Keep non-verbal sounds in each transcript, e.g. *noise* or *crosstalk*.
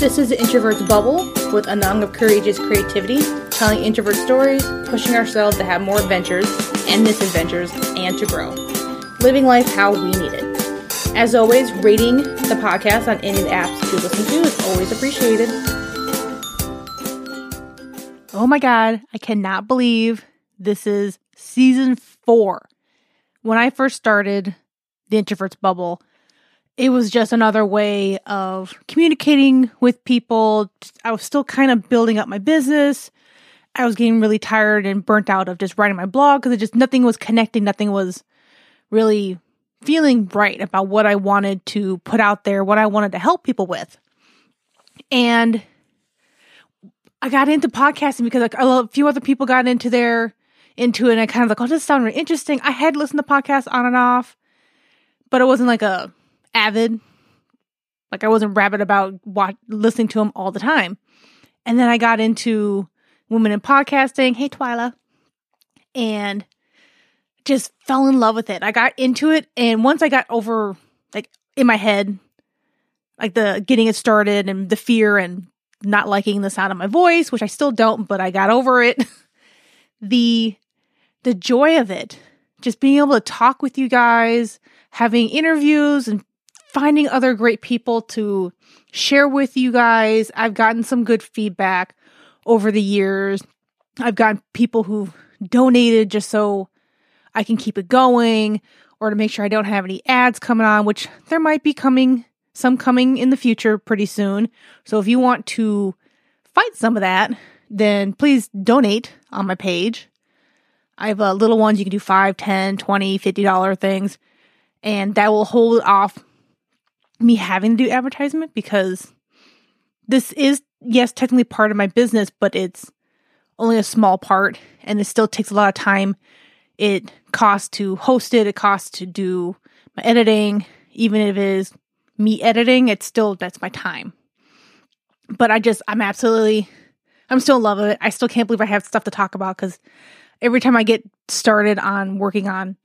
This is the Introvert's Bubble with a nung of courageous creativity, telling introvert stories, pushing ourselves to have more adventures and misadventures, and to grow. Living life how we need it. As always, rating the podcast on any apps you listen to is always appreciated. Oh my God, I cannot believe this is season four. When I first started the Introvert's Bubble, it was just another way of communicating with people. I was still kind of building up my business. I was getting really tired and burnt out of just writing my blog because it just nothing was connecting, nothing was really feeling right about what I wanted to put out there, what I wanted to help people with. And I got into podcasting because like a few other people got into their into it and I kind of like, oh, this sounds really interesting. I had listened to podcasts on and off, but it wasn't like a avid. Like I wasn't rabid about watch, listening to them all the time. And then I got into women in podcasting. Hey, Twyla. And just fell in love with it. I got into it. And once I got over, like, in my head, like the getting it started and the fear and not liking the sound of my voice, which I still don't, but I got over it. *laughs* the, the joy of it, just being able to talk with you guys, having interviews and finding other great people to share with you guys. I've gotten some good feedback over the years. I've gotten people who've donated just so I can keep it going or to make sure I don't have any ads coming on, which there might be coming, some coming in the future pretty soon. So if you want to fight some of that, then please donate on my page. I have uh, little ones you can do 5, 10, 20, 50 dollar things and that will hold off me having to do advertisement because this is yes technically part of my business but it's only a small part and it still takes a lot of time. It costs to host it. It costs to do my editing. Even if it is me editing it's still that's my time. But i just i'm absolutely i'm still in love with it. I still can't believe i have stuff to talk about because every time i get started on working on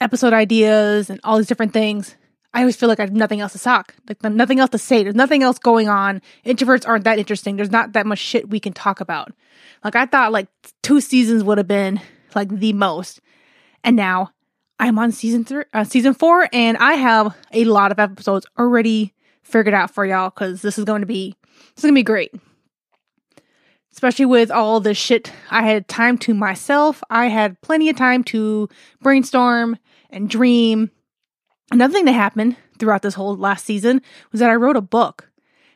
episode ideas and all these different things I always feel like I have nothing else to talk, like nothing else to say. There's nothing else going on. Introverts aren't that interesting. There's not that much shit we can talk about. Like I thought, like two seasons would have been like the most, and now I'm on season three, uh, season four, and I have a lot of episodes already figured out for y'all because this is going to be this is gonna be great. Especially with all the shit I had time to myself. I had plenty of time to brainstorm and dream Another thing that happened throughout this whole last season was that I wrote a book.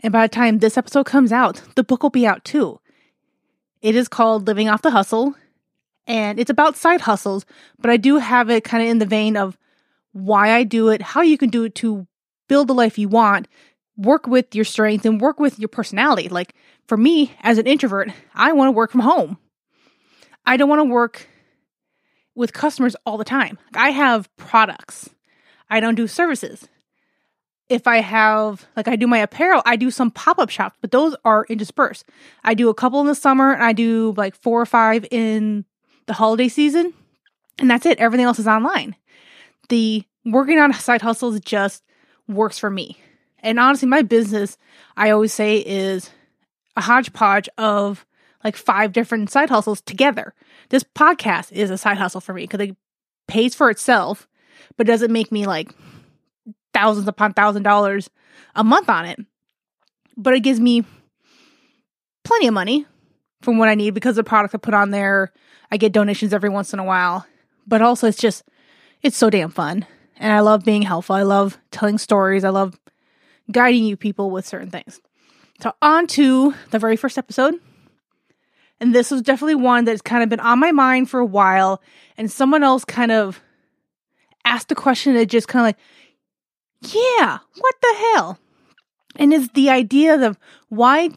And by the time this episode comes out, the book will be out too. It is called Living Off the Hustle, and it's about side hustles, but I do have it kind of in the vein of why I do it, how you can do it to build the life you want, work with your strengths, and work with your personality. Like for me, as an introvert, I want to work from home. I don't want to work with customers all the time. I have products I don't do services. If I have, like, I do my apparel, I do some pop up shops, but those are interspersed. I do a couple in the summer and I do like four or five in the holiday season, and that's it. Everything else is online. The working on side hustles just works for me. And honestly, my business, I always say, is a hodgepodge of like five different side hustles together. This podcast is a side hustle for me because it pays for itself but doesn't make me like thousands upon thousand dollars a month on it. But it gives me plenty of money from what I need because the product I put on there, I get donations every once in a while. But also it's just it's so damn fun. And I love being helpful. I love telling stories. I love guiding you people with certain things. So on to the very first episode. And this was definitely one that's kind of been on my mind for a while. And someone else kind of asked a question that just kind of like, yeah, what the hell? And is the idea of why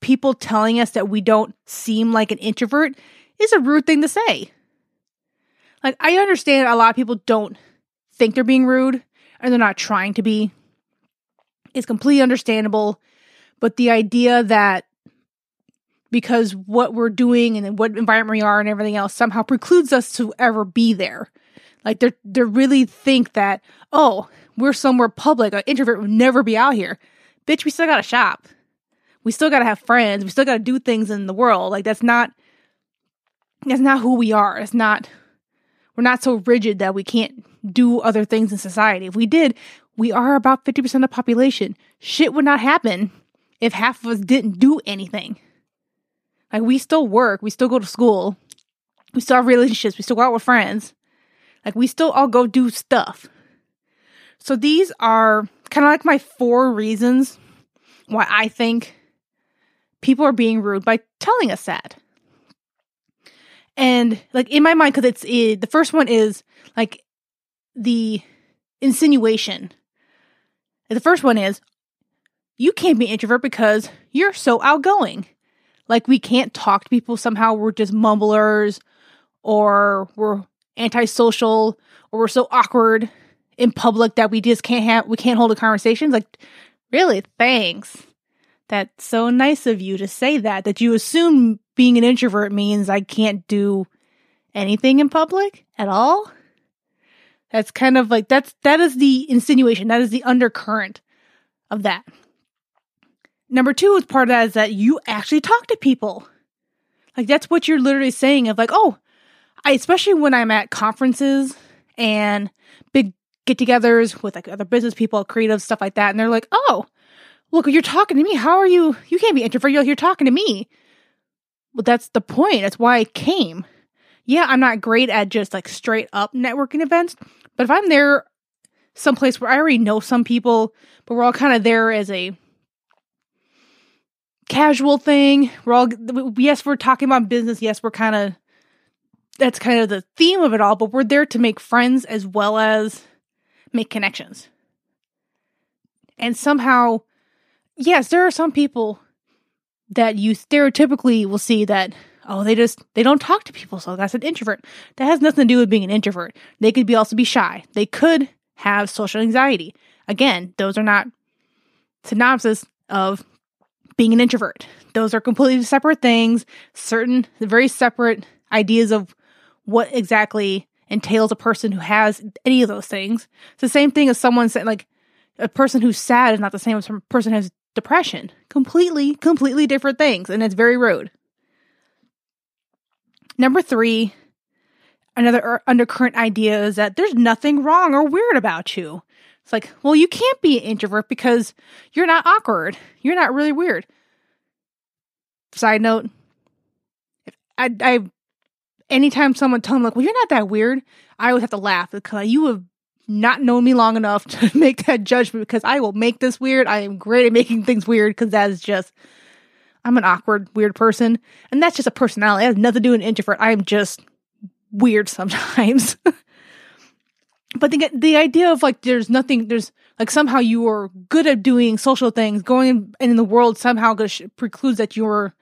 people telling us that we don't seem like an introvert is a rude thing to say. Like, I understand a lot of people don't think they're being rude and they're not trying to be. It's completely understandable. But the idea that because what we're doing and what environment we are and everything else somehow precludes us to ever be there like they're they really think that, oh, we're somewhere public. An introvert would never be out here. bitch, we still gotta shop. We still gotta have friends. We still gotta do things in the world. Like that's not that's not who we are. It's not we're not so rigid that we can't do other things in society. If we did, we are about 50% of the population. Shit would not happen if half of us didn't do anything. Like we still work, we still go to school, we still have relationships, we still go out with friends. Like we still all go do stuff. So these are kind of like my four reasons why I think people are being rude by telling us that. And like in my mind, because it's it, the first one is like the insinuation. The first one is you can't be introvert because you're so outgoing. Like we can't talk to people somehow. We're just mumblers, or we're antisocial, or we're so awkward in public that we just can't have we can't hold a conversation. Like, really? Thanks. That's so nice of you to say that. That you assume being an introvert means I can't do anything in public at all. That's kind of like that's that is the insinuation. That is the undercurrent of that. Number two is part of that is that you actually talk to people. Like that's what you're literally saying of like, oh, I especially when I'm at conferences and big get-togethers with like other business people, creative stuff like that, and they're like, oh, look, you're talking to me. How are you? You can't be introvert. You're, you're talking to me. Well, that's the point. That's why I came. Yeah, I'm not great at just like straight up networking events, but if I'm there someplace where I already know some people, but we're all kind of there as a casual thing. We're all yes, we're talking about business. Yes, we're kind of that's kind of the theme of it all, but we're there to make friends as well as make connections. And somehow, yes, there are some people that you stereotypically will see that oh they just they don't talk to people so that's an introvert that has nothing to do with being an introvert they could be also be shy they could have social anxiety again those are not synopsis of being an introvert. Those are completely separate things, certain, very separate ideas of what exactly entails a person who has any of those things. It's the same thing as someone saying, like, a person who's sad is not the same as a person who has depression. Completely, completely different things, and it's very rude. Number three, another er, undercurrent idea is that there's nothing wrong or weird about you. It's like, well, you can't be an introvert because you're not awkward. You're not really weird. Side note, I, I, anytime someone tells me like, well, you're not that weird, I always have to laugh because you have not known me long enough *laughs* to make that judgment because I will make this weird. I am great at making things weird because that is just, I'm an awkward, weird person. And that's just a personality. It has nothing to do with an introvert. I am just weird sometimes. *laughs* but the the idea of like there's nothing there's like somehow you are good at doing social things going and in the world somehow precludes that you're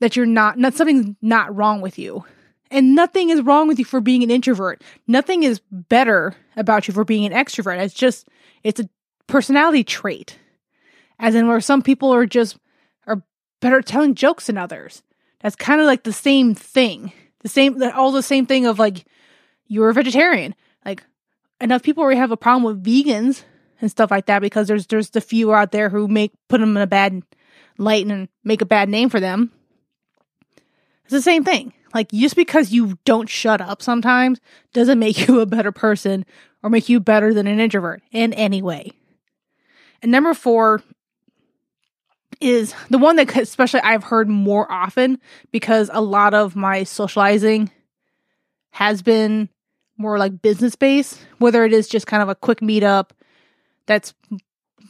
that you're not not something's not wrong with you. And nothing is wrong with you for being an introvert. Nothing is better about you for being an extrovert. It's just it's a personality trait. As in where some people are just are better at telling jokes than others. That's kind of like the same thing. The same all the same thing of like you're a vegetarian. Like enough people already have a problem with vegans and stuff like that because there's there's the few out there who make put them in a bad light and make a bad name for them. It's the same thing. Like just because you don't shut up sometimes doesn't make *laughs* you a better person or make you better than an introvert in any way. And number 4 is the one that *laughs* especially I've heard more often because a lot of my socializing has been more like business based, whether it is just kind of a quick meetup that's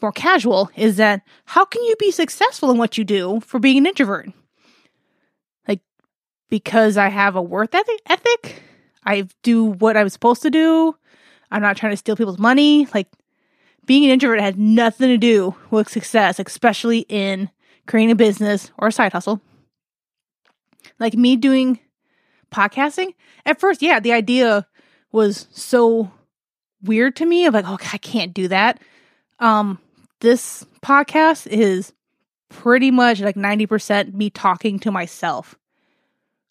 more casual, is that how can you be successful in what you do for being an introvert? Because I have a worth ethic, I do what I'm supposed to do. I'm not trying to steal people's money. Like, being an introvert has nothing to do with success, especially in creating a business or a side hustle. Like me doing podcasting, at first, yeah, the idea was so weird to me of like, oh, I can't do that. Um, this podcast is pretty much like 90% me talking to myself.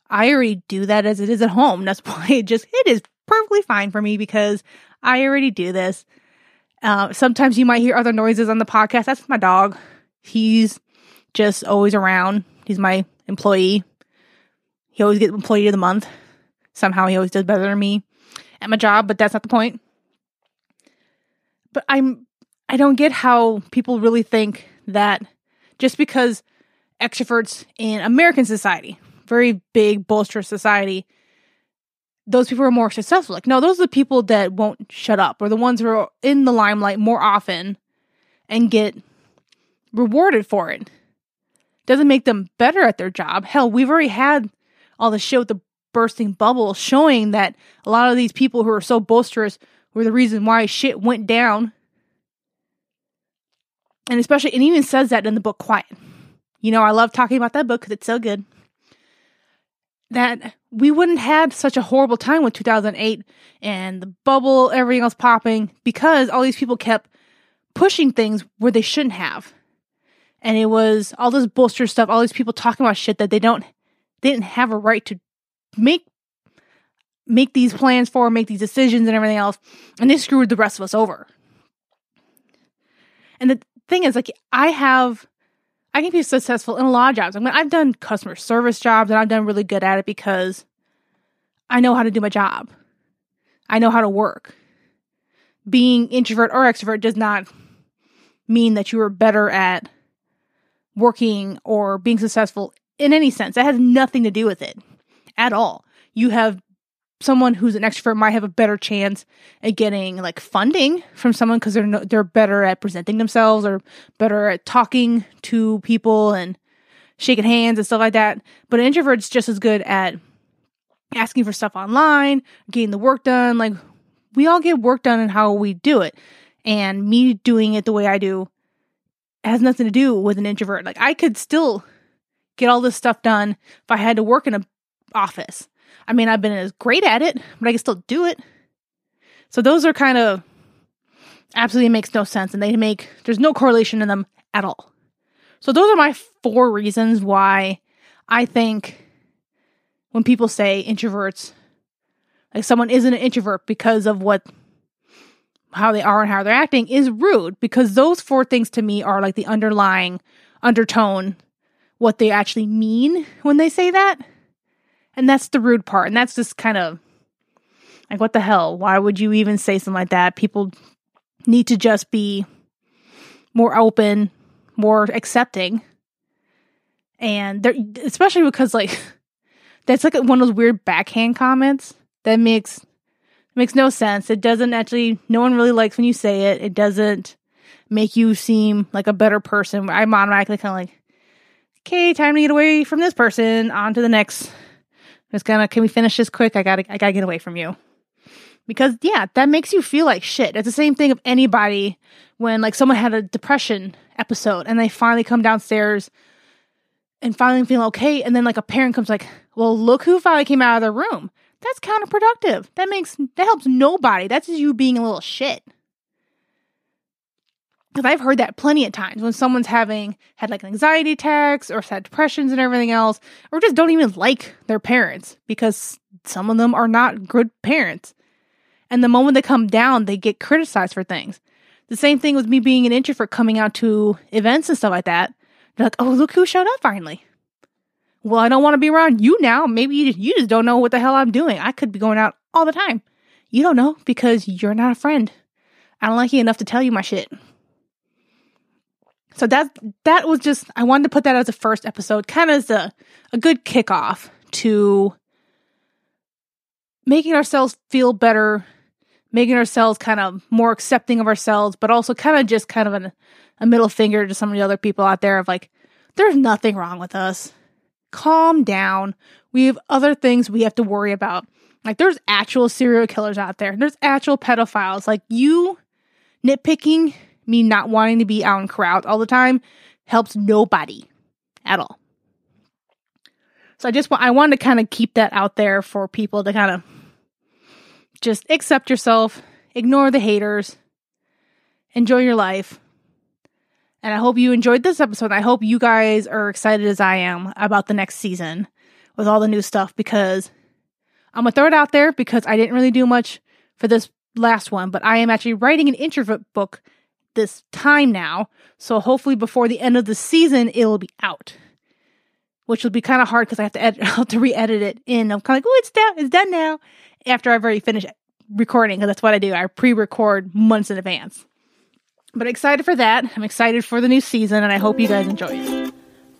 I already do that as it is at home. That's *laughs* why it just, it is perfectly fine for me because I already do this. Uh, sometimes you might hear other noises on the podcast. That's my dog. He's just always around. He's my employee. He always gets employee of the month. Somehow he always does better than me at my job, but that's not the point. But I'm I don't get how people really think that just because extroverts in American society, very big, boisterous society, those people are more successful. Like, no, those are the people that won't shut up or the ones who are in the limelight more often and get rewarded for it. Doesn't make them better at their job. Hell, we've already had all the shit with the bursting bubble showing that a lot of these people who are so boisterous were the reason why shit went down. And especially, it even says that in the book Quiet. You know, I love talking about that book because it's so good. That we wouldn't have such a horrible time with 2008 and the bubble, everything else popping because all these people kept pushing things where they shouldn't have. And it was all this bolster stuff, all these people talking about shit that they don't, they didn't have a right to make make these plans for, make these decisions and everything else. And they screwed the rest of us over. And the thing is, like, I have I can be successful in a lot of jobs. I mean, I've done customer service jobs and I've done really good at it because I know how to do my job. I know how to work. Being introvert or extrovert does not mean that you are better at working or being successful in any sense. That has nothing to do with it at all. You have someone who's an extrovert might have a better chance at getting like funding from someone because they're no, they're better at presenting themselves or better at talking to people and shaking hands and stuff like that. But an introvert's just as good at asking for stuff online, getting the work done. Like we all get work done and how we do it, and me doing it the way I do has nothing to do with an introvert. Like I could still get all this stuff done if I had to work in a office I mean, I've been as great at it, but I can still do it. So those are kind of absolutely makes no sense and they make there's no correlation in them at all. So those are my four reasons why I think when people say introverts like someone isn't an introvert because of what how they are and how they're acting is rude because those four things to me are like the underlying undertone what they actually mean when they say that. And that's the rude part. And that's just kind of like, what the hell? Why would you even say something like that? People need to just be more open, more accepting. And they're, especially because, like, *laughs* that's like one of those weird backhand comments that makes makes no sense. It doesn't actually no one really likes when you say it. It doesn't make you seem like a better person. I'm automatically kind of like, okay, time to get away from this person, on to the next just gonna, can we finish this quick? I gotta, I gotta get away from you. Because yeah, that makes you feel like shit. It's the same thing of anybody when like someone had a depression episode and they finally come downstairs and finally feel okay. And then like a parent comes like, well, look who finally came out of the room. That's counterproductive. That makes, that helps nobody. That's you being a little shit because I've heard that plenty of times when someone's having had like an anxiety attacks or had depressions and everything else, or just don't even like their parents because some of them are not good parents. And the moment they come down, they get criticized for things. The same thing with me being an introvert coming out to events and stuff like that. They're like, oh, look who showed up finally. Well, I don't want to be around you now. Maybe you just, you just don't know what the hell I'm doing. I could be going out all the time. You don't know because you're not a friend. I don't like you enough to tell you my shit. So that that was just I wanted to put that as a first episode, kind of as a, a good kickoff to making ourselves feel better, making ourselves kind of more accepting of ourselves, but also kind of just kind of an, a middle finger to some of the other people out there of like, there's nothing wrong with us. Calm down. We have other things we have to worry about. Like there's actual serial killers out there. There's actual pedophiles. Like you nitpicking me not wanting to be out in crowds all the time helps nobody at all. So I just want I wanted to kind of keep that out there for people to kind of just accept yourself, ignore the haters, enjoy your life. And I hope you enjoyed this episode. I hope you guys are excited as I am about the next season with all the new stuff because I'm gonna throw it out there because I didn't really do much for this last one, but I am actually writing an introvert book this time now. So hopefully before the end of the season, it'll be out. Which will be kind of hard because I have to edit, *laughs* have to re-edit it in. I'm kind of like, oh, it's done, it's done now. After I've already finished recording, because that's what I do. I pre-record months in advance. But excited for that. I'm excited for the new season, and I hope you guys enjoy it.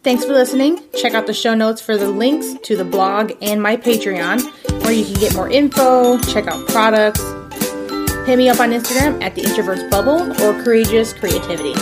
Thanks for listening. Check out the show notes for the links to the blog and my Patreon, where you can get more info, check out products. Hit me up on Instagram at the Introverts Bubble or Courageous Creativity.